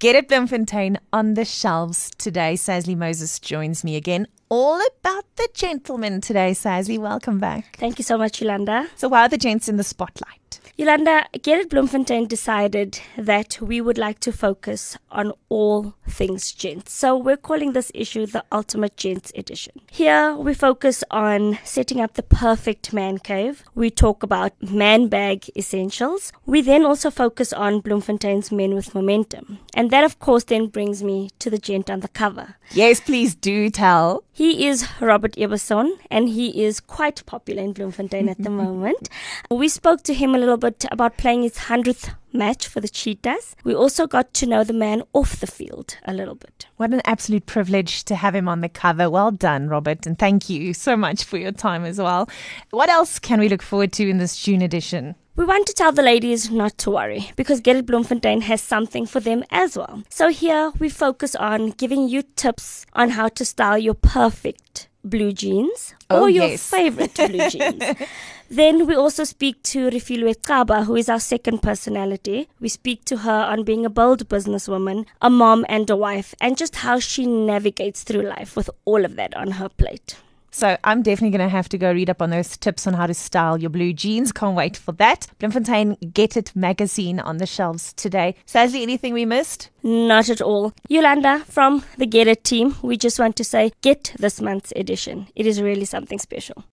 Get It Bloemfontein on the shelves today. Sazly Moses joins me again. All about the gentlemen today, Sazly. Welcome back. Thank you so much, Yolanda. So, why are the gents in the spotlight? Yolanda, Get It Bloemfontein decided that we would like to focus on all things gents. So we're calling this issue the Ultimate Gents Edition. Here we focus on setting up the perfect man cave. We talk about man bag essentials. We then also focus on Bloemfontein's Men with Momentum. And that of course then brings me to the gent on the cover. Yes, please do tell. He is Robert Ebersohn and he is quite popular in Bloemfontein at the moment. We spoke to him a little bit about playing his 100th match for the Cheetahs. We also got to know the man off the field a little bit. What an absolute privilege to have him on the cover. Well done, Robert, and thank you so much for your time as well. What else can we look forward to in this June edition? We want to tell the ladies not to worry because It Bloemfontein has something for them as well. So here we focus on giving you tips on how to style your perfect blue jeans Oh, or your yes. favorite blue jeans. Then we also speak to Rifilwe Kaba, who is our second personality. We speak to her on being a bold businesswoman, a mom and a wife, and just how she navigates through life with all of that on her plate. So I'm definitely going to have to go read up on those tips on how to style your blue jeans. Can't wait for that. Bloemfontein Get It magazine on the shelves today. Sazly, anything we missed? Not at all. Yolanda from the Get It team, we just want to say get this month's edition. It is really something special.